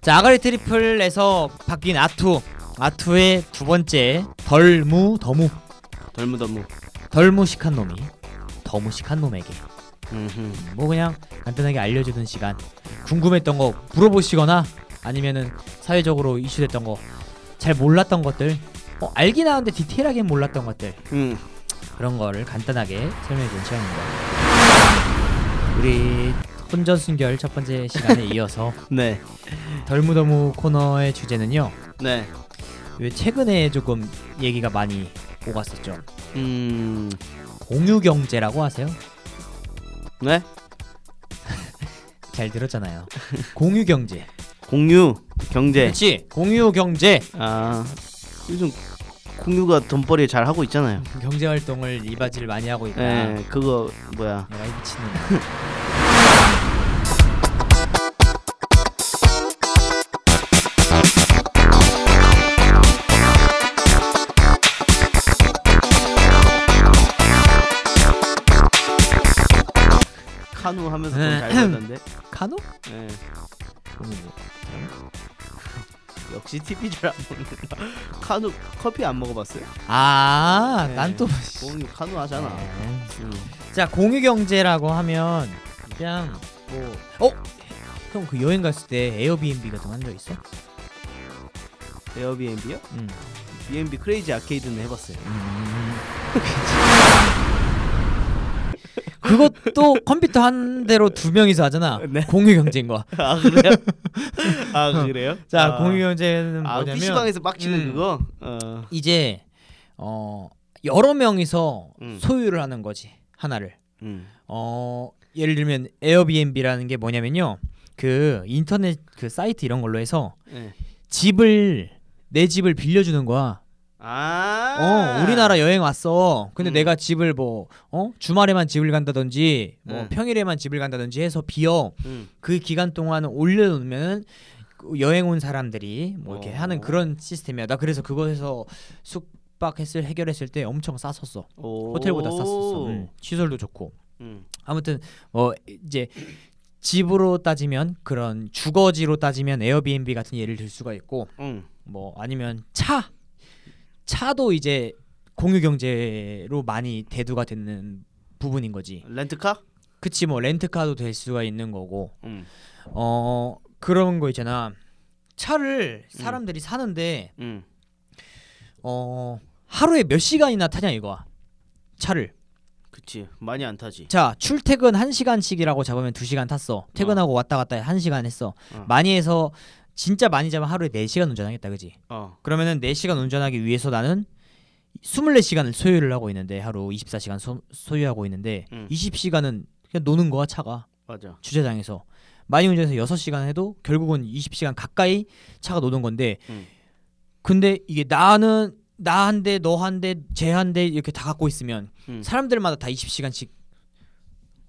자 아가리 트리플에서 바뀐 아투 아투의 두 번째 덜무 더무 덜무덜무. 덜 무식한 놈이 더 무식한 놈에게 음흠. 뭐 그냥 간단하게 알려주는 시간 궁금했던 거 물어보시거나 아니면은 사회적으로 이슈됐던 거 잘 몰랐던 것들 어, 알긴 하는데 디테일하게 몰랐던 것들 음. 그런 거를 간단하게 설명해 준 시간입니다 우리 혼전 순결 첫 번째 시간에 이어서 네. 덜무더무 코너의 주제는요 네. 왜 최근에 조금 얘기가 많이 오갔었죠 음. 공유 경제라고 하세요? 네. 잘 들었잖아요 공유 경제 공유 경제. 그렇지 공유 경제 아 요즘 공유가 돈벌이 잘 하고 있잖아요. 경제 활동을 이바지를 많이 하고 있다. 네. 그거 뭐야? 내가 이 미친놈. 카누 하면서 돈잘 벌던데. 카누? 네. 역시 TV 잘안 먹는다. 카누 커피 안 먹어봤어요? 아, 네. 난 또. 공유 카누 하잖아. 네. 음. 자 공유 경제라고 하면 그냥 뭐 어? 형 그 여행 갔을 때 에어비앤비 같은 거한적 있어? 에어비앤비요? 응. B&B 크레이지 아케이드는 해봤어요. 음. 그것도 컴퓨터 한 대로 두 명이서 하잖아. 네. 공유경제인 거야. 아 그래요? 아 그래요? 자 아. 공유경제는 아 뭐냐면 PC방에서 빡치는 음. 그거? 어. 이제 어 여러 명이서 음. 소유를 하는 거지 하나를. 음. 어 예를 들면 에어비앤비라는 게 뭐냐면요. 그 인터넷 그 사이트 이런 걸로 해서 네. 집을 내 집을 빌려주는 거야. 아. 어 우리나라 여행 왔어. 근데 음. 내가 집을 뭐 어 주말에만 집을 간다든지 뭐 네. 평일에만 집을 간다든지 해서 비어 음. 그 기간 동안 올려놓으면 그 여행 온 사람들이 뭐 이렇게 어. 하는 그런 시스템이야. 나 그래서 그거에서 숙박했을 해결했을 때 엄청 쌌었어. 오. 호텔보다 쌌었어. 음, 시설도 좋고. 음. 아무튼 뭐 이제 집으로 따지면 그런 주거지로 따지면 에어비앤비 같은 예를 들 수가 있고 음. 뭐 아니면 차 차도 이제 공유 경제로 많이 대두가 되는 부분인 거지. 렌트카? 그치 뭐 렌트카도 될 수가 있는 거고 음. 어 그런 거 있잖아. 차를 사람들이 사는데 음. 어 하루에 몇 시간이나 타냐 이거야. 차를. 그치. 많이 안 타지. 자 출퇴근 1시간씩이라고 잡으면 2시간 탔어 퇴근하고 왔다 갔다 1시간 했어 어. 많이 해서 진짜 많이 잡으면 하루에 4시간 운전하겠다 그지 어. 그러면은 4시간 운전하기 위해서 나는 24시간을 소유를 하고 있는데 하루 24시간 소, 소유하고 있는데 음. 20시간은 그냥 노는 거야 차가 맞아. 주차장에서 많이 운전해서 6시간 해도 결국은 20시간 가까이 차가 노는 건데 음. 근데 이게 나는 나 한 대 너 한 대 쟤 한 대 이렇게 다 갖고 있으면 음. 사람들마다 다 20시간씩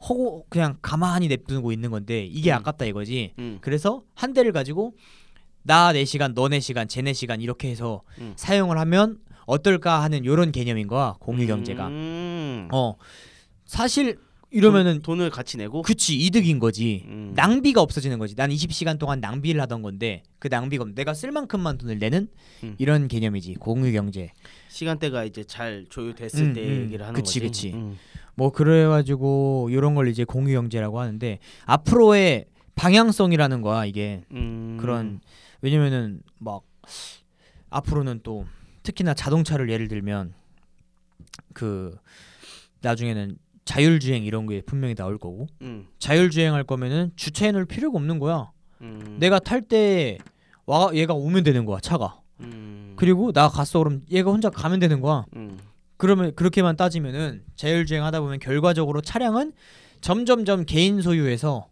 허고 그냥 가만히 냅두고 있는 건데 이게 음. 아깝다 이거지. 음. 그래서 한 대를 가지고 나 4시간 너 4시간 쟤 4시간 이렇게 해서 음. 사용을 하면 어떨까 하는 요런 개념인 거야 공유 경제가. 음. 어 사실 이러면은 돈, 을 같이 내고. 그치 이득인 거지. 음. 낭비가 없어지는 거지. 난 20시간 동안 낭비를 하던 건데 그 낭비가 없- 내가 쓸 만큼만 돈을 내는 음. 이런 개념이지 공유 경제. 시간대가 이제 잘 조율됐을 음, 때 음. 얘기를 하는 그치, 거지. 그치. 음. 뭐 그래가지고 이런 걸 이제 공유 경제라고 하는데 앞으로의 방향성이라는 거야 이게 음. 그런 왜냐면은 막 앞으로는 또 특히나 자동차를 예를 들면 그 나중에는 자율주행 이런 게 분명히 나올 거고 음. 자율주행 할 거면은 주차해 놓을 필요가 없는 거야 음. 내가 탈 때 와 얘가 오면 되는 거야 차가 음. 그리고 나 갔어 그럼 얘가 혼자 가면 되는 거야 음. 그러면 그렇게만 따지면은 자율주행 하다 보면 결과적으로 차량은 점점점 개인 소유에서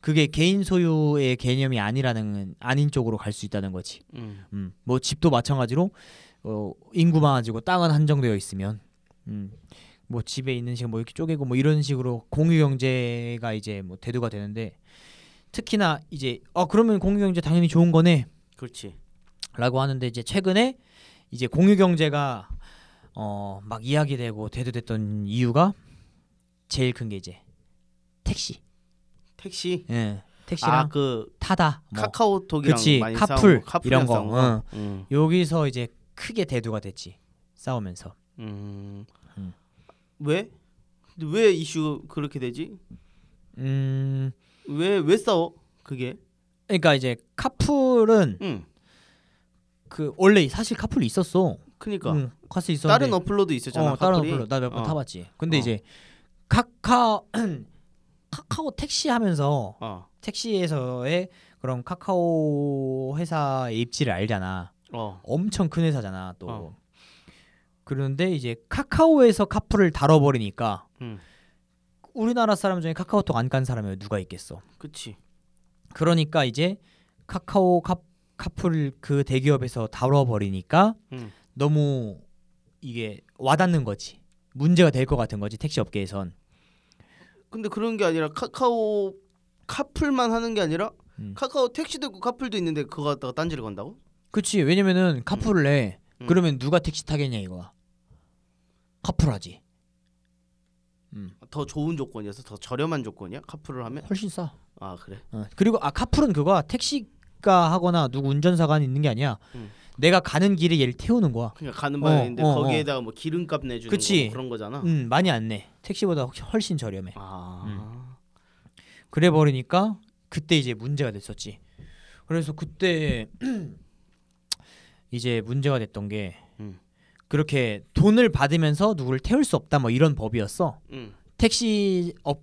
그게 개인 소유의 개념이 아니라는 아닌 쪽으로 갈 수 있다는 거지. 음. 음. 뭐 집도 마찬가지로 어, 인구 많아지고 땅은 한정되어 있으면 음. 뭐 집에 있는 시간 뭐 이렇게 쪼개고 뭐 이런 식으로 공유 경제가 이제 뭐 대두가 되는데 특히나 이제 어 그러면 공유 경제 당연히 좋은 거네. 그렇지. 라고 하는데 이제 최근에 이제 공유 경제가 어 막 이야기되고 대두됐던 이유가 제일 큰 게 이제 택시. 택시. 예. 택시랑 아 그 타다 뭐 카카오톡이랑 그치 많이 카풀 싸우고, 이런 거 싸운 응. 음. 여기서 이제 크게 대두가 됐지 싸우면서 음. 음. 왜? 왜 이슈 그렇게 되지? 음 왜 왜 싸워? 그게? 그러니까 이제 카풀은 응. 그 원래 사실 카풀이 있었어 그니까 응, 카스 있었는데 다른 어플로도 있었잖아. 어, 다른. 어플로 나몇번 어. 타봤지 근데 어. 이제 카카 카카오 택시 하면서 어. 택시에서의 그런 카카오 회사의 입지를 알잖아 어. 엄청 큰 회사잖아 또 어. 그런데 이제 카카오에서 카풀을 다뤄버리니까 응. 우리나라 사람 중에 카카오톡 안깐 사람이 누가 있겠어 그치. 그러니까 이제 카카오 카, 카풀 그 대기업에서 다뤄버리니까 응. 너무 이게 와닿는 거지 문제가 될 것 같은 거지 택시 업계에선 근데 그런 게 아니라 카카오 카풀만 하는 게 아니라 음. 카카오 택시도 있고 카풀도 있는데 그거 갖다가 딴지를 건다고? 그치 왜냐면은 카풀을 해 음. 그러면 누가 택시 타겠냐 이거야 카풀하지 더 좋은 조건이어서 더 저렴한 조건이야? 카풀을 하면? 훨씬 싸 아 그래? 어. 그리고 아 카풀은 그거야 택시가 하거나 누구 운전사가 있는 게 아니야 음. 내가 가는 길에 얘를 태우는 거야 그러니까 가는 어, 방향인데 어, 거기에다가 뭐 기름값 내주는 그치. 거뭐 그런 거잖아. 음 많이 안 내 택시보다 훨- 훨씬 저렴해 아. 음. 그래 버리니까 그때 이제 문제가 됐었지. 그래서 그때 이제 문제가 됐던 게 음. 그렇게 돈을 받으면서 누구를 태울 수 없다 뭐 이런 법이었어. 응. 택시 업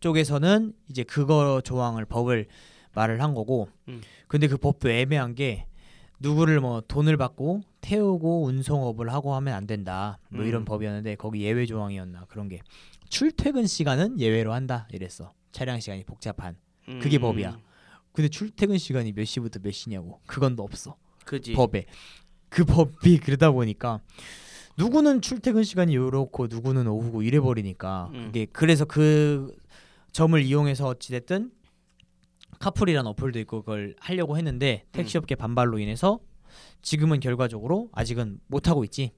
쪽에서는 이제 그거 조항을 법을 말을 한 거고. 음. 근데 그 법도 애매한 게 누구를 뭐 돈을 받고 태우고 운송업을 하고 하면 안 된다. 뭐 이런 음. 법이었는데 거기 예외 조항이었나 그런 게 출퇴근 시간은 예외로 한다 이랬어. 차량 시간이 복잡한. 그게 음. 법이야. 근데 출퇴근 시간이 몇 시부터 몇 시냐고. 그건 없어. 그지. 법에. 그 법이 그러다 보니까 누구는 출퇴근 시간이 요렇고 누구는 오후고 이래 버리니까 음. 그게 그래서 그 점을 이용해서 어찌 됐든 카풀이란 어플도 있고 그걸 하려고 했는데 택시업계 반발로 인해서 지금은 결과적으로 아직은 못 하고 있지.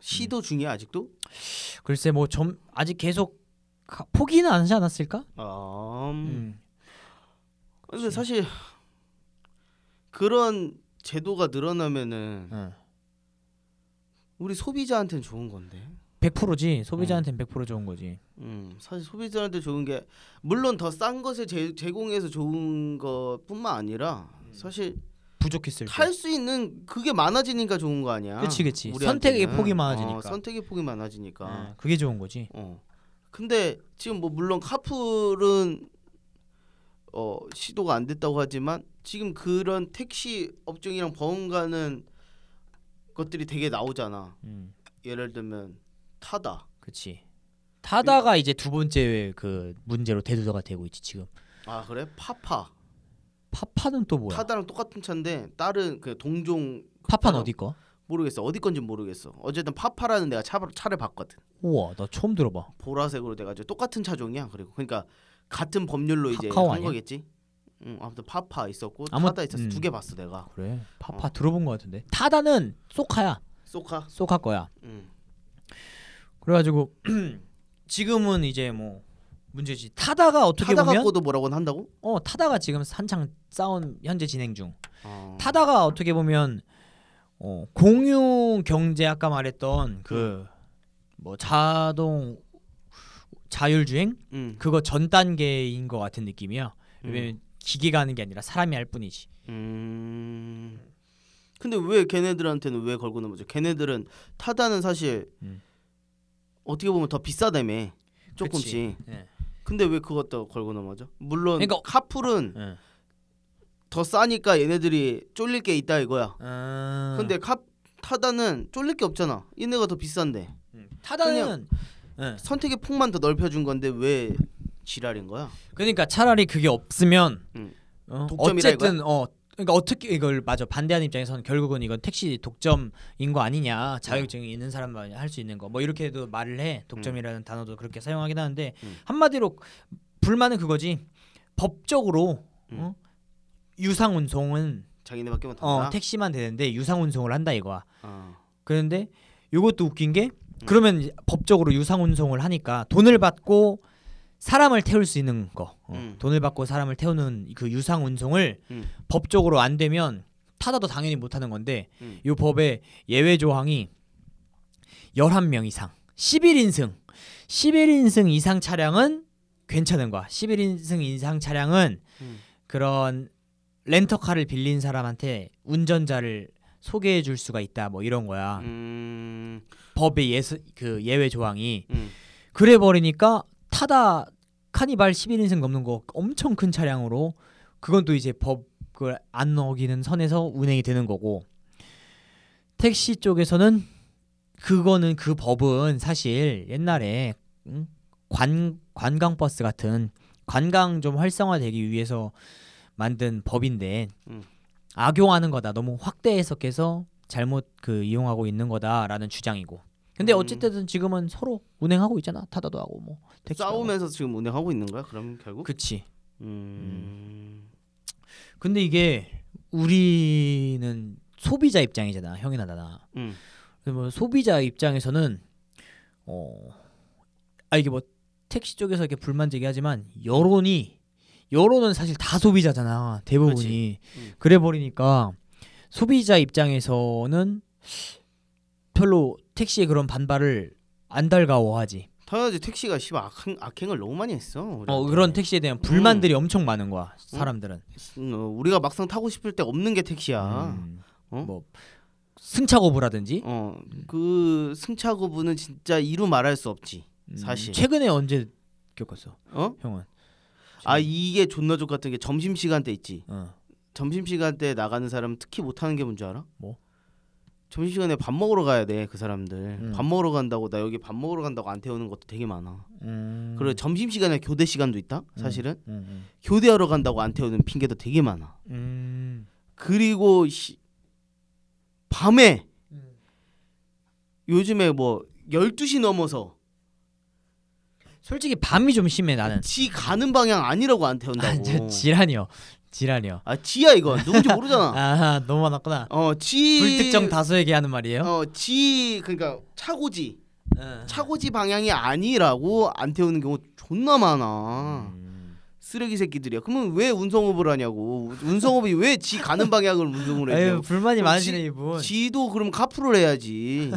시도 중이야 아직도? 글쎄 뭐 점 아직 계속 가- 포기는 안 하지 않았을까? 아. 음. 음. 근데 사실 그런 제도가 늘어나면은 어. 우리 소비자한테는 좋은 건데. 100%지 소비자한테는 100% 좋은 거지. 음, 사실 소비자한테 좋은 게 물론 더 싼 것을 제, 제공해서 좋은 것뿐만 아니라 사실 부족했을 때. 탈수 있는 그게 많아지니까 좋은 거 아니야. 그치, 그치. 우리한테는. 선택의 폭이 많아지니까. 어, 선택의 폭이 많아지니까. 어, 그게 좋은 거지. 어. 근데 지금 뭐 물론 카풀은 어 시도가 안 됐다고 하지만 지금 그런 택시 업종이랑 버금가는 것들이 되게 나오잖아. 음. 예를 들면 타다. 그치. 타다가 이제 두 번째 그 문제로 대두가 되고 있지 지금. 아 그래? 파파. 파파는 또 뭐야? 타다랑 똑같은 차인데 다른 그 동종 파파는 어디 거? 모르겠어. 어디 건지 모르겠어. 어쨌든 파파라는 내가 차, 차를 봤거든. 우와, 나 처음 들어봐. 보라색으로 돼가지고 똑같은 차종이야. 그리고 그러니까 같은 법률로 이제 한 아니야? 거겠지. 응, 아무튼 파파 있었고 아무- 타다 있었어. 음. 두개 봤어 내가. 그래. 파파 어. 들어본 거 같은데. 타다는 소카야. 소카. 소카 거야. 응. 그래가지고 지금은 이제 뭐 문제지. 타다가 어떻게 타다 보면 갖고도 뭐라고는 한다고? 어 타다가 지금 한창 싸운 현재 진행 중. 어. 타다가 어떻게 보면 어, 공유 경제 아까 말했던 그 뭐 자동 자율 주행 응. 그거 전 단계인 것 같은 느낌이야. 음. 왜냐면 기계가 하는 게 아니라 사람이 할 뿐이지. 음. 근데 왜 걔네들한테는 왜 걸고 넘어져? 걔네들은 타다는 사실 음. 어떻게 보면 더 비싸다며 조금씩. 예. 근데 왜 그것도 걸고 넘어져? 물론 그러니까- 카풀은 예. 더 싸니까 얘네들이 쫄릴 게 있다 이거야. 아, 근데 카 타다는 쫄릴 게 없잖아. 얘네가 더 비싼데 음. 타다는 예. 선택의 폭만 더 넓혀준 건데 왜 지랄인 거야? 그러니까 차라리 그게 없으면 음. 어, 어쨌든 어 그러니까 어떻게 이걸 맞아 반대하는 입장에서는 결국은 이건 택시 독점인 거 아니냐 자격증이 있는 사람만 할 수 있는 거 뭐 이렇게도 말을 해 독점이라는 단어도 그렇게 사용하긴 하는데 음. 한마디로 불만은 그거지 법적으로 어? 유상 운송은 자기네밖에 못한다. 어, 택시만 되는데 유상 운송을 한다 이거야 어. 그런데 이것도 웃긴 게 음. 그러면 법적으로 유상 운송을 하니까 돈을 받고 사람을 태울 수 있는 거 어, 음. 돈을 받고 사람을 태우는 그 유상 운송을 음. 법적으로 안 되면 타다도 당연히 못 하는 건데 음. 이 법의 예외 조항이 11명 이상 11인승 11인승 이상 차량은 괜찮은 거야 11인승 이상 차량은 음. 그런 렌터카를 빌린 사람한테 운전자를 소개해 줄 수가 있다 뭐 이런 거야 음. 법의 예스 그 예외 조항이 음. 그래 버리니까 타다 카니발 11인승 넘는 거 엄청 큰 차량으로 그건 또 이제 법을 안 어기는 선에서 운행이 되는 거고 택시 쪽에서는 그거는 그 법은 사실 옛날에 응? 관 관광 버스 같은 관광 좀 활성화되기 위해서 만든 법인데 음. 악용하는 거다 너무 확대 해석해서 잘못 그 이용하고 있는 거다라는 주장이고 근데 음. 어쨌든 지금은 서로 운행하고 있잖아 타다도 하고 뭐 택시도 하고. 싸우면서 지금 운행하고 있는 거야? 그럼 결국? 그치 음. 근데 이게 우리는 소비자 입장이잖아 형이나 나나 음. 뭐 소비자 입장에서는 어 아 이게 뭐 택시 쪽에서 이렇게 불만 제기하지만 여론이 여론은 사실 다 소비자잖아 대부분이 음. 그래 버리니까 소비자 입장에서는 별로 택시의 그런 반발을 안 달가워하지 당연하지 택시가 씨발 악행, 악행을 너무 많이 했어. 어 우리한테. 그런 택시에 대한 불만들이 엄청 많은 거야 사람들은 음, 어, 우리가 막상 타고 싶을 때 없는 게 택시야. 음, 어? 뭐 승차 거부라든지 어, 그 승차 거부는 진짜 이루 말할 수 없지. 음, 사실. 최근에 언제 겪었어 어? 형은 아 이게 존나 족 같은 게 점심 시간 때 있지. 어. 점심 시간 때 나가는 사람 특히 못 하는 게 뭔지 알아? 뭐? 점심 시간에 밥 먹으러 가야 돼 그 사람들. 음. 밥 먹으러 간다고 나 여기 밥 먹으러 간다고 안 태우는 것도 되게 많아. 음. 그리고 점심 시간에 교대 시간도 있다. 사실은 음, 교대하러 간다고 안 태우는 핑계도 되게 많아. 음. 음. 그리고 시, 밤에 요즘에 뭐 12시 넘어서 솔직히 밤이 좀 심해 나는 지 가는 방향 아니라고 안 태운다고. 아, 저 지란이요 지란이요 아 지야 이건 누군지 모르잖아. 아 너무 많았구나 어 지. 불특정 다수에게 하는 말이에요 어지 그러니까 차고지 어. 차고지 방향이 아니라고 안 태우는 경우 존나 많아. 음. 쓰레기 새끼들이야. 그러면 왜 운송업을 하냐고. 운송업이 왜 지 가는 방향을 운송을 에휴 해냐고. 불만이 그럼 많으시네 지- 이분 지도 그럼 카풀을 해야지.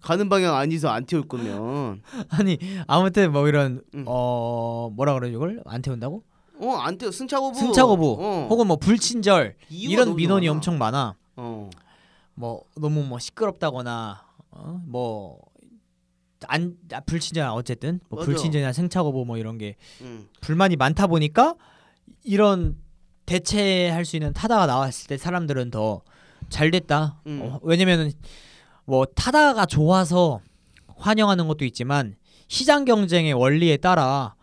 가는 방향 아니서 안 태울 거면. 아니 아무튼 뭐 이런 음. 어 뭐라 그래 이걸 안 태운다고 어안 태워 승차 거부. 승차 거부 어. 혹은 뭐 불친절 이런 민원이 많아. 엄청 많아 어. 뭐 너무 뭐 시끄럽다거나 어? 뭐 안 아, 불친절 어쨌든 뭐. 불친절이나 승차 거부 뭐 이런 게 응. 불만이 많다 보니까 이런 대체할 수 있는 타다가 나왔을 때 사람들은 더 잘 됐다. 음. 어, 왜냐면은 뭐 타다가 좋아서 환영하는 것도 있지만 시장 경쟁의 원리에 따라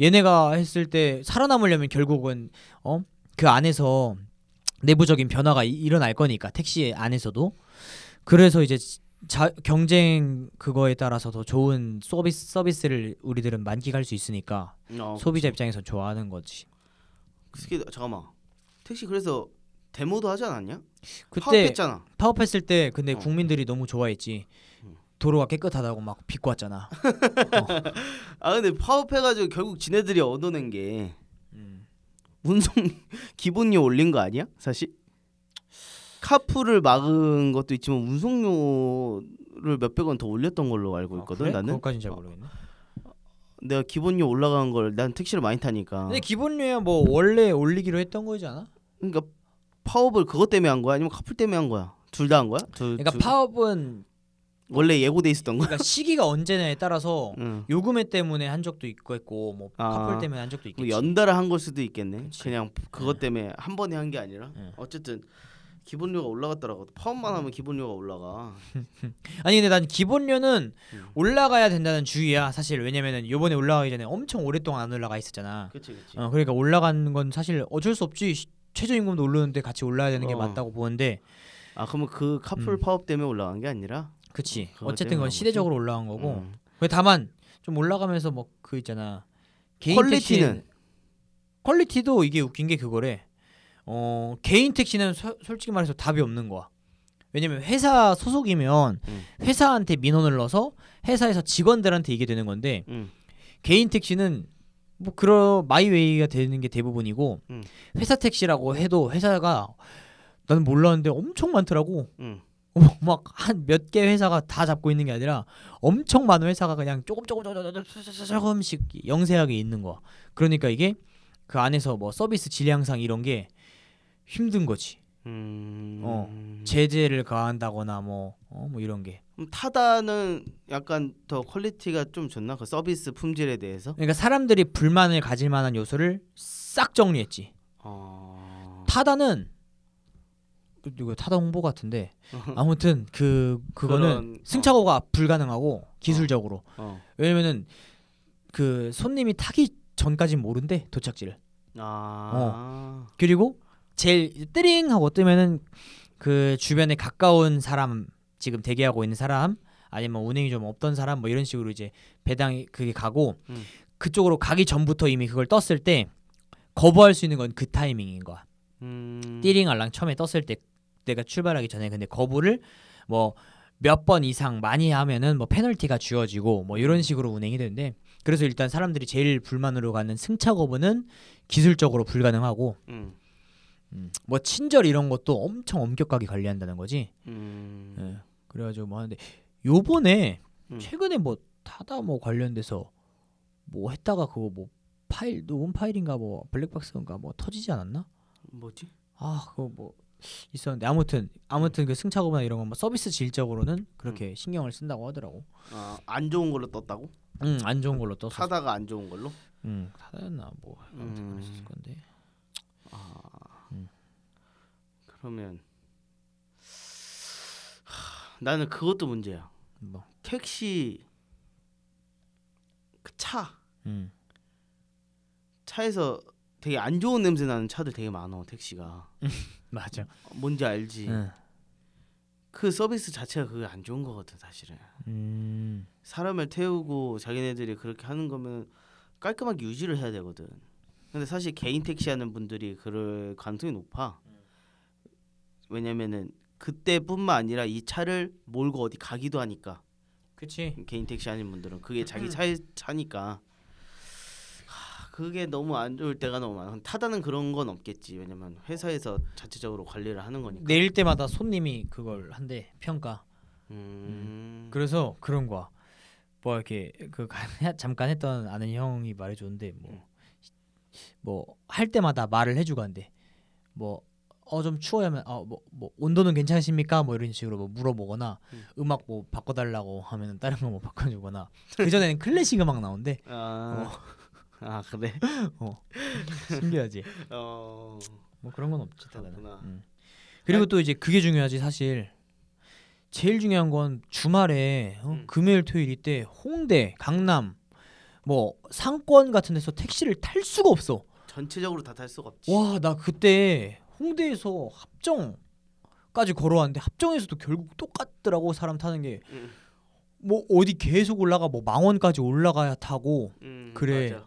얘네가 했을 때 살아남으려면 결국은 어 그 안에서 내부적인 변화가 이- 일어날 거니까 택시 안에서도 그래서 이제 자, 경쟁 그거에 따라서 더 좋은 서비스 서비스를 우리들은 만끽할 수 있으니까 어, 소비자 입장에서 좋아하는 거지. 그게 잠깐만. 택시 그래서 데모도 하지 않았냐? 그때 파업했잖아. 파업했을 때 근데 어. 국민들이 너무 좋아했지. 음. 도로가 깨끗하다고 막 비꼬 왔잖아. 아 근데 파업해가지고 결국 지네들이 얻어낸 게 음. 운송 기본료 올린 거 아니야? 사실 카풀을 막은 것도 있지만 운송료를 몇백 원 더 올렸던 걸로 알고 있거든. 아, 그래? 나는 그것까진 잘 어, 모르겠네. 내가 기본료 올라간 걸 난 택시를 많이 타니까. 근데 기본료야 뭐 원래 올리기로 했던 거지 않아? 그러니까 파업을 그것 때문에 한 거야? 아니면 카풀 때문에 한 거야? 둘 다 한 거야? 둘, 그러니까 둘- 파업은 원래 예고돼 있었던 거야? 그러니까 시기가 언제냐에 따라서 응. 요금에 때문에 한 적도 있고 뭐 아. 카풀 때문에 한 적도 뭐 있겠지. 연달아 한 걸 수도 있겠네. 그냥 그것 네. 때문에 한 번에 한 게 아니라 네. 어쨌든 기본료가 올라갔더라고. 파업만 하면 기본료가 올라가. 아니 근데 난 기본료는 음. 올라가야 된다는 주의야. 사실 왜냐면은 요번에 올라가기 전에 엄청 오랫동안 안 올라가 있었잖아. 그렇지, 그렇지. 어 그러니까 올라가는 건 사실 어쩔 수 없지. 시- 최저임금도 오르는데 같이 올라야 되는 게 어. 맞다고 보는데 아 그러면 그 카풀 음. 파업 때문에 올라간 게 아니라 그치 그것 어쨌든 그건 시대적으로 올라간 거고 음. 그 다만 좀 올라가면서 뭐 그 있잖아 개인 quality는? 택시는- quality도 이게 웃긴 게 그거래 어 개인 택시는 소- 솔직히 말해서 답이 없는 거야 왜냐면 회사 소속이면 음. 회사한테 민원을 넣어서 회사에서 직원들한테 이게 되는 건데 음. 개인 택시는 뭐 그런 my way가 되는 게 대부분이고 음. 회사 택시라고 해도 회사가 나는 몰랐는데 엄청 많더라고. 음. 막 한 몇 개 회사가 다 잡고 있는 게 아니라 엄청 많은 회사가 그냥 조금 조금 조금 조금 조금씩 영세하게 있는 거야. 그러니까 이게 그 안에서 뭐 서비스 질 향상 이런 게 힘든 거지. 음. 어. 제재를 가한다거나 뭐, 어, 뭐 이런 게. 타다는 약간 더 quality가 좀 좋나? 그 서비스 품질에 대해서? 그러니까 사람들이 불만을 가질 만한 요소를 싹 정리했지. 어. 타다는 그 이거 타다 홍보 같은데 아무튼 그 그거는 그런, 승차고가 불가능하고 기술적으로 어. 왜냐면은 그 손님이 타기 전까진 모른대 도착지를 아. 그리고 제일 뜨링 하고 뜨면은 그 주변에 가까운 사람 지금 대기하고 있는 사람 아니면 운행이 좀 없던 사람 뭐 이런 식으로 이제 배당이 그게 가고 음. 그쪽으로 가기 전부터 이미 그걸 떴을 때 거부할 수 있는 건 그 타이밍인 거야. 음. 띠링 알랑 처음에 떴을 때 내가 출발하기 전에 근데 거부를 뭐 몇 번 이상 많이 하면은 뭐 페널티가 주어지고 뭐 이런 식으로 운행이 되는데 그래서 일단 사람들이 제일 불만으로 가는 승차 거부는 기술적으로 불가능하고 음. 음, 뭐 친절 이런 것도 엄청 엄격하게 관리한다는 거지. 음. 예. 그래가지고 뭐 하는데 요번에 음. 최근에 뭐 타다 뭐 관련돼서 뭐 했다가 그거 뭐 파일 녹음 파일인가 뭐 블랙박스인가 뭐 터지지 않았나? 뭐지? 아 그거 뭐 있었는데 아무튼 아무튼 그 승차 거부나 이런 거뭐 서비스 질적으로는 그렇게 음. 신경을 쓴다고 하더라고. 아, 안 좋은 걸로 떴다고? 응, 안 좋은 걸로 떴어. 타다가 안 좋은 걸로? 응, 타다였나 뭐 아무튼 음. 그랬을 건데. 아. 음. 그러면 하, 나는 그것도 문제야. 뭐, 택시 그 차 음, 차에서 되게 안 좋은 냄새 나는 차들 되게 많아 택시가 맞아. 뭔지 알지? 응, 그 서비스 자체가 그게 안 좋은 거거든 사실은. 음, 사람을 태우고 자기네들이 그렇게 하는 거면 깔끔하게 유지를 해야 되거든. 근데 사실 개인 택시 하는 분들이 그럴 가능성이 높아. 왜냐면은 그때뿐만 아니라 이 차를 몰고 어디 가기도 하니까. 그치. 개인 택시 하는 분들은. 그게 자기 차에 차니까. 하, 그게 너무 안 좋을 때가 너무 많아. 타다는 그런 건 없겠지. 왜냐면 회사에서 자체적으로 관리를 하는 거니까. 내릴 때마다 손님이 그걸 한대 평가. 음. 그래서 그런 거야. 뭐 이렇게 그 잠깐 했던 아는 형이 말해줬는데 뭐 뭐 할 때마다 말을 해주고 한대. 뭐 어좀 추워야 하면 어뭐 뭐 온도는 괜찮으십니까? 뭐 이런 식으로 뭐 물어보거나 음. 음. 악뭐 바꿔달라고 하면은 다른 거 뭐 바꿔주거나 그 전에는 클래식 음악 나온대. 아, 아 그래. 신기하지. 어. 뭐 그런 건 없지 다들. 음. 그리고 또 이제 그게 중요하지 사실. 제일 중요한 건 주말에 어, 음. 금요일 토요일 이때 홍대, 강남 뭐 상권 같은 데서 택시를 탈 수가 없어. 전체적으로 다 탈 수가 없지. 와 나 그때 홍대에서 합정까지 걸어왔는데 합정에서도 결국 똑같더라고 사람 타는 게뭐 음. 어디 계속 올라가 뭐 망원까지 올라가야 타고 음, 그래. 맞아.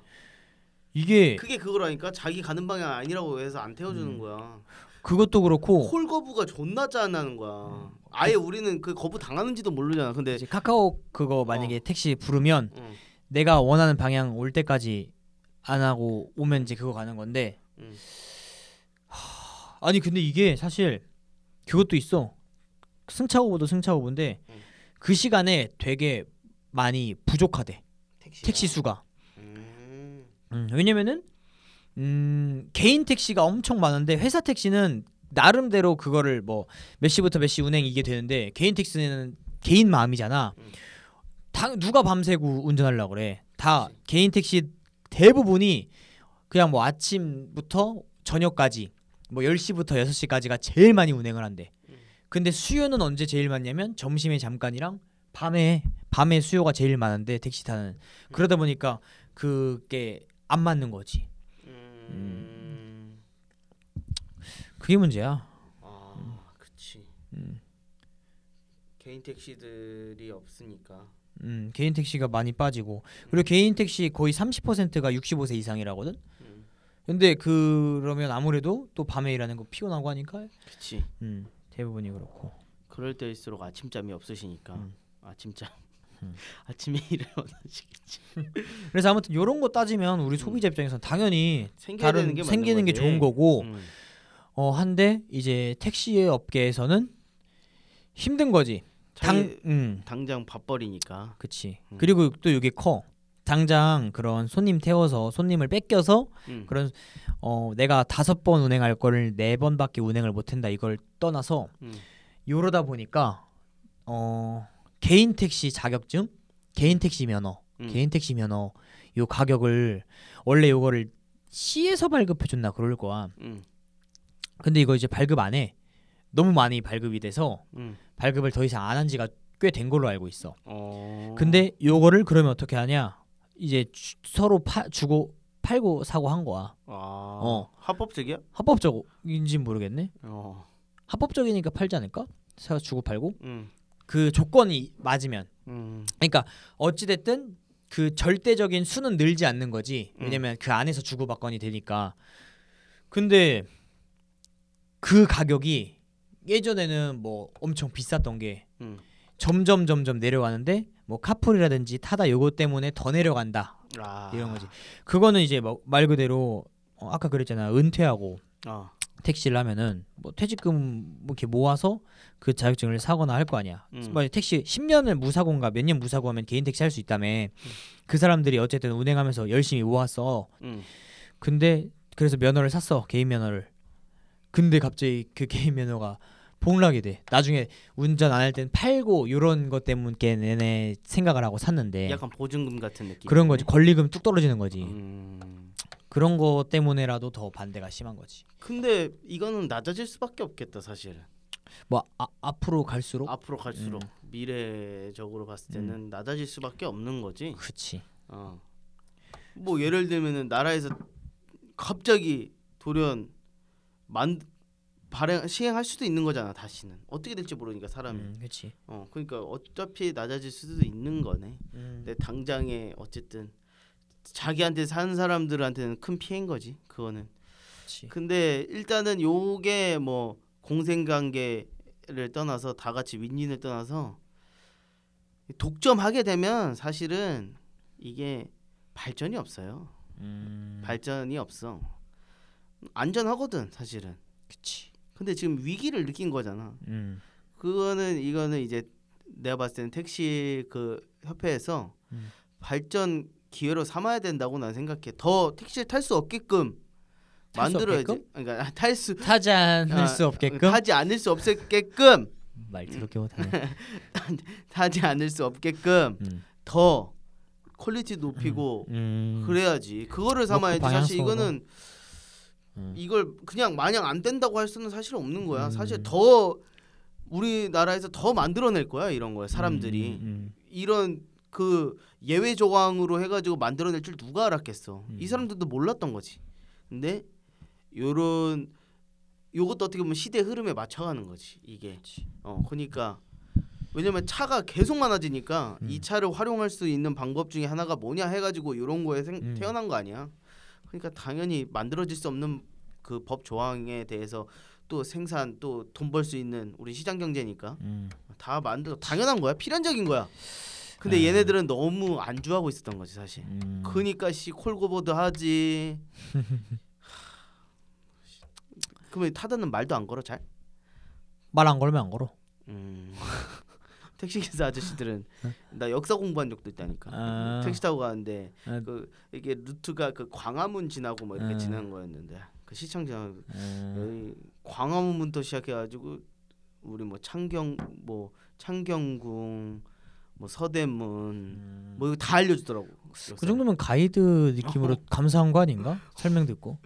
이게 그게 그거라니까 자기 가는 방향 아니라고 해서 안 태워주는 음. 거야. 그것도 그렇고 콜 거부가 존나 짜나는 거야. 아예 우리는 그 거부 당하는지도 모르잖아. 근데 카카오 그거 만약에 택시 부르면 응, 내가 원하는 방향 올 때까지 안 하고 오면 이제 그거 가는 건데 응. 아니 근데 이게 사실 그것도 있어 승차고보도 승차고보인데 응. 그 시간에 되게 많이 부족하대 택시가. 택시 수가 음. 음, 왜냐면은 음, 개인 택시가 엄청 많은데 회사 택시는 나름대로 그거를 뭐 몇 시부터 몇 시 운행 이게 되는데 개인 택시는 개인 마음이잖아. 음. 다 누가 밤새고 운전하려고 그래. 다. 개인 택시 대부분이 그냥 뭐 아침부터 저녁까지 뭐 10시부터 6시까지가 제일 많이 운행을 한대. 음. 근데 수요는 언제 제일 많냐면 점심에 잠깐이랑 밤에 밤에 수요가 제일 많은데 택시 타는 그러다 보니까 그게 안 맞는 거지. 음. 그게 문제야. 아, 그치. 음, 개인 택시들이 없으니까. 음, 개인 택시가 많이 빠지고 그리고 개인 택시 거의 30%가 65세 이상이라거든. 음. 근데 그러면 아무래도 또 밤에 일하는 거 피곤하고 하니까 그치. 음, 대부분이 그렇고. 그럴 때일수록 아침잠이 없으시니까. 음. 아침잠. 음. 아침에 일을 원하시겠지. 그래서 아무튼 이런 거 따지면 우리 소비자 입장에서는 당연히 생겨야 다른 되는 게 맞는 생기는 게 거지. 좋은 거고 음. 어 한데 이제 택시 업계에서는 힘든 거지. 당 음. 당장 밥벌이니까. 그치. 음. 그리고 또 이게 커. 당장 그런 손님 태워서 손님을 뺏겨서 음. 그런 어 내가 다섯 번 운행할 거를 네 번밖에 운행을 못 한다 이걸 떠나서 음. 요러다 보니까 어 개인 택시 자격증, 개인 택시 면허, 음. 개인 택시 면허 요 가격을 원래 요거를 시에서 발급해 줬나 그럴 거야. 음. 근데 이거 이제 발급 안 해. 너무 많이 발급이 돼서 음. 발급을 더 이상 안 한 지가 꽤 된 걸로 알고 있어. 어. 근데 요거를 그러면 어떻게 하냐? 이제 주- 서로 파, 주고 팔고 사고 한 거야. 아. 어. 합법적이야? 합법적인지 모르겠네. 어. 합법적이니까 팔지 않을까? 사 주고 팔고 음. 그 조건이 맞으면. 음. 그러니까 어찌 됐든 그 절대적인 수는 늘지 않는 거지. 음. 왜냐면 그 안에서 주고받건이 되니까. 근데 그 가격이 예전에는 뭐 엄청 비쌌던 게 음. 점점 점점 내려가는데 뭐 카풀이라든지 타다 요거 때문에 더 내려간다 아. 이런 거지. 그거는 이제 뭐 말 그대로 어, 아까 그랬잖아 은퇴하고 아. 택시를 하면은 뭐 퇴직금 뭐 이렇게 모아서 그 자격증을 사거나 할 거 아니야. 음. 뭐 택시 10년을 무사고인가 몇 년 무사고 하면 개인 택시 할 수 있다며. 그 사람들이 어쨌든 운행하면서 열심히 모았어. 음. 근데 그래서 면허를 샀어 개인 면허를. 근데 갑자기 그 개인 면허가 폭락이 돼. 나중에 운전 안 할 땐 팔고 요런 것 때문에 내내 생각을 하고 샀는데 약간 보증금 같은 느낌. 네. 그런 거지. 권리금 뚝 떨어지는 거지. 음. 그런 거 때문에라도 더 반대가 심한 거지. 근데 이거는 낮아질 수밖에 없겠다 사실은. 뭐 아, 앞으로 갈수록 앞으로 갈수록 음. 미래적으로 봤을 때는 낮아질 수밖에 없는 거지. 그치. 어. 뭐 예를 들면은 나라에서 갑자기 돌연 만 발행 시행할 수도 있는 거잖아 다시는 어떻게 될지 모르니까 사람이 음, 그치. 어 그러니까 어차피 낮아질 수도 있는 거네 음. 근데 당장에 어쨌든 자기한테 사는 사람들한테는 큰 피해인 거지 그거는 그치. 근데 일단은 요게 뭐 공생관계를 떠나서 다 같이 윈윈을 떠나서 독점하게 되면 사실은 이게 발전이 없어요. 음, 발전이 없어. 안전하거든 사실은. 그치. 근데 지금 위기를 느낀 거잖아. 음. 그거는 이거는 이제 내가 봤을 때는 택시 그 협회에서 음. 발전 기회로 삼아야 된다고 난 생각해. 더 택시를 탈 수 없게끔 만들어야지. 없게끔? 그러니까 탈수 타지 않을 아, 수 없게끔 타지 않을 수 없게끔 말 더럽게 못하네. 타지 않을 수 없게끔 음. 더 quality 높이고 음. 그래야지 그거를 삼아야지 그 사실. 이거는 음. 이걸 그냥 마냥 안 된다고 할 수는 사실 없는 거야 음. 사실 더 우리나라에서 더 만들어낼 거야 이런 거야 사람들이 음, 음, 이런 그 예외 조항으로 해가지고 만들어낼 줄 누가 알았겠어 음. 이 사람들도 몰랐던 거지 근데 요런 요것도 어떻게 보면 시대 흐름에 맞춰가는 거지 이게 그치. 어 그러니까 왜냐면 차가 계속 많아지니까 음. 이 차를 활용할 수 있는 방법 중에 하나가 뭐냐 해가지고 이런 거에 생, 음. 태어난 거 아니야 그러니까 당연히 만들어질 수 없는 그 법 조항에 대해서 또 생산 또 돈 벌 수 있는 우리 시장 경제니까 음. 다 만들어 당연한 거야 필연적인 거야 근데 아. 얘네들은 너무 안주하고 있었던 거지 사실 음. 그니까 씨 콜고보드 하지 그러면 타다는 말도 안 걸어 잘? 말 안 걸면 안 걸어. 음. 택시 기사 아저씨들은 나 역사 공부한 적도 있다니까 아. 택시 타고 가는데 아. 그 이게 루트가 그 광화문 지나고 뭐 이렇게 아. 지나는 거였는데 그 시청 지나고 음. 여기 광화문부터 시작해가지고 우리 뭐 창경 뭐 창경궁 뭐 서대문 음. 뭐 이거 다 알려주더라고. 그 정도면 가이드 느낌으로 감사한 거 아닌가? 설명 듣고.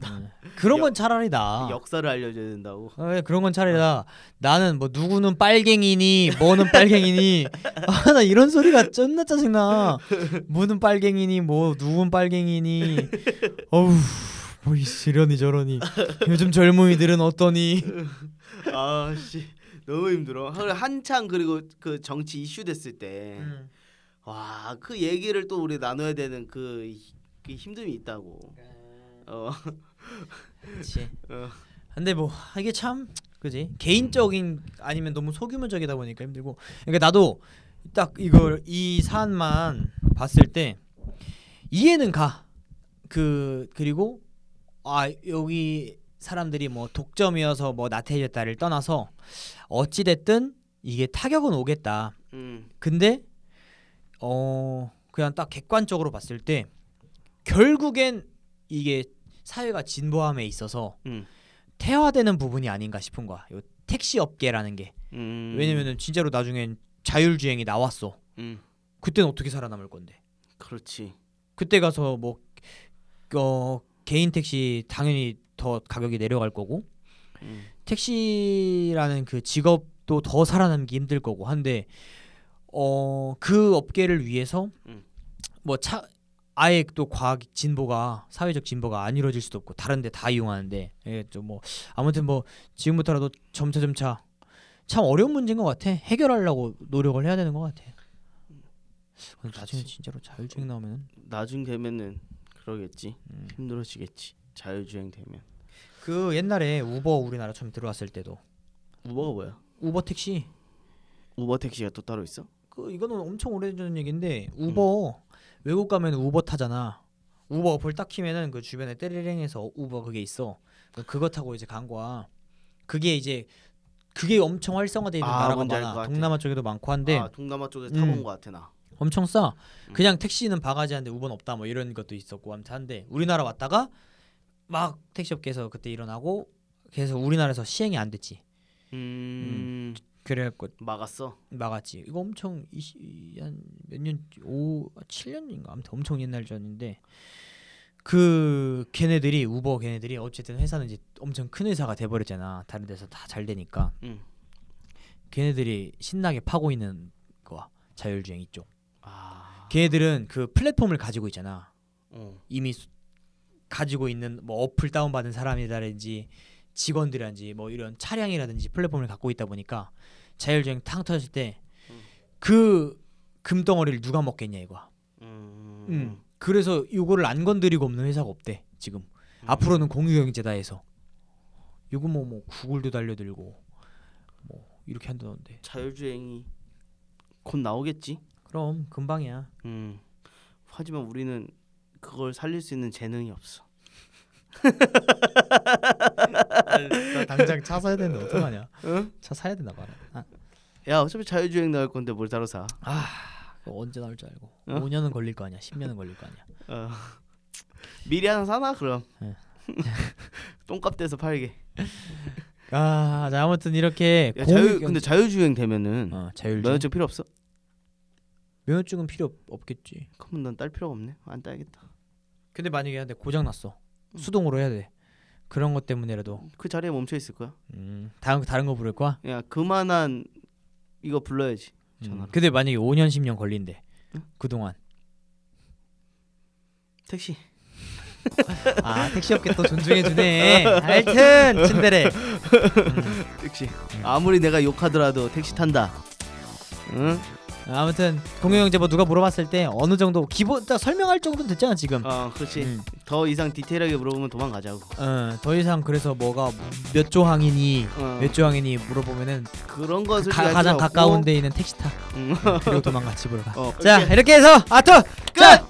나 음. 그런 역- 건 차라리 나. 역사를 알려줘야 된다고. 어, 그런 건 차라리 나. 나는 뭐 누구는 빨갱이니 뭐는 빨갱이니 아 나 이런 소리가 존나 짜증나. 뭐는 빨갱이니 뭐 누군 빨갱이니 어우 뭐 이- 이러니 저러니 요즘 젊은이들은 어떠니 아씨 너무 힘들어. 한창 그리고 그 정치 이슈 됐을 때 음. 와 그 얘기를 또 우리 나눠야 되는 그, 히- 그 힘듦이 있다고. 어. 그렇지. 어. 근데 뭐 이게 참 그지 개인적인 아니면 너무 소규모적이다 보니까 힘들고 그러니까 나도 딱 이걸 이 사안만 봤을 때 이해는 가. 그 그리고 아 여기 사람들이 뭐 독점이어서 뭐 나태해졌다를 떠나서 어찌 됐든 이게 타격은 오겠다. 음. 근데 어 그냥 딱 객관적으로 봤을 때 결국엔 이게 사회가 진보함에 있어서 음. 태화되는 부분이 아닌가 싶은 거야. 요 택시 업계라는 게 음. 왜냐면은 진짜로 나중엔 자율주행이 나왔어. 음. 그때는 어떻게 살아남을 건데? 그렇지. 그때 가서 뭐 어, 개인 택시 당연히 더 가격이 내려갈 거고 음. 택시라는 그 직업도 더 살아남기 힘들 거고 한데 어 그 업계를 위해서 음. 뭐차 아예 또 과학 진보가 사회적 진보가 안 이루어질 수도 없고 다른데 다 이용하는데 예, 좀 뭐 아무튼 뭐 지금부터라도 점차 점차 참 어려운 문제인 것 같아 해결하려고 노력을 해야 되는 것 같아. 근데 나중에. 진짜로 자율주행 나오면 나중 되면은 그러겠지. 음. 힘들어지겠지. 자율주행 되면. 그 옛날에 우버 우리나라 처음 들어왔을 때도 우버가 뭐야? 우버 택시 우버 택시가 또 따로 있어? 그 이거는 엄청 오래전 얘기인데 우버 외국 가면 우버 타잖아. 우버 어플 딱 키면은 그 주변에 떼리랭해서 우버 그게 있어. 그- 그거 타고 이제 간 거야. 그게 이제 그게 엄청 활성화돼 있는 아, 나라가 많아. 동남아 쪽에도 많고 한데 아 동남아 쪽에서 음. 타본 거 같아 나. 엄청 싸. 음. 그냥 택시는 바가지 한데 우버는 없다 뭐 이런 것도 있었고 아무튼 한데 우리나라 왔다가 막 택시업계에서 그때 일어나고 그래서 우리나라에서 시행이 안 됐지. 음. 그래갖고 막았어. 막았지. 이거 엄청 한몇년 오 7년인가 아무튼 엄청 옛날 전인데 그 걔네들이 우버 걔네들이 어쨌든 회사는 이제 엄청 큰 회사가 돼 버렸잖아. 다른 데서 다 잘 되니까 음. 걔네들이 신나게 파고 있는 거야 자율주행 이쪽. 아. 걔네들은 그 플랫폼을 가지고 있잖아. 어. 이미 수- 가지고 있는 뭐 어플 다운 받은 사람이라든지 직원들이라든지 뭐 이런 차량이라든지 플랫폼을 갖고 있다 보니까 자율주행 탕 터졌을 때 음. 그 금덩어리를 누가 먹겠냐 이거야. 음. 음. 그래서 이거를 안 건드리고 없는 회사가 없대 지금. 음. 앞으로는 공유경제다 해서 이거 뭐뭐 구글도 달려들고 뭐 이렇게 한다던데. 자율주행이 곧 나오겠지. 그럼 금방이야. 음. 하지만 우리는 그걸 살릴 수 있는 재능이 없어. 나 당장 차 사야 되는데 어떡하냐? 응? 차 사야 된다 봐라. 아, 야 어차피 자율주행 나올 건데 뭘 따로 사? 그거 언제 나올 줄 알고. 어? 5년은 걸릴 거 아니야. 10년은 걸릴 거 아니야. 어. 미리 하나 사나 그럼. 네. 똥값 돼서 팔게. 아, 자 아무튼 이렇게 야, 경- 근데 자율주행 되면은 어, 자율주행 필요 없어? 면허증은 필요 없- 없겠지. 그러면 난딸 필요가 없네. 안 따야겠다. 근데 만약에 근데 고장 났어. 음. 수동으로 해야 돼. 그런 것 때문에라도 그 자리에 멈춰 있을 거야. 음, 다른 다른 거 부를 거야. 야 그만한 이거 불러야지. 음. 전화로. 근데 만약에 5년 10년 걸린대. 응? 그동안. 택시. 아 택시 업계 또 존중해 주네. 하여튼 친데레. 택시. 음. 아무리 내가 욕하더라도 택시 탄다. 응? 아무튼 공유경제 뭐 누가 물어봤을 때 어느 정도 기본 딱 설명할 정도는 됐잖아 지금. 어, 그렇지. 음. 더 이상 디테일하게 물어보면 도망가자고. 어, 더 이상 그래서 뭐가 몇 조항이니 어, 몇 조항이니 물어보면은 그런 것을 가, 가장. 가까운 데 있는 택시 타. 응. 그리고 도망가 집으로 가. 어, 자. 이렇게 해서 아토 끝.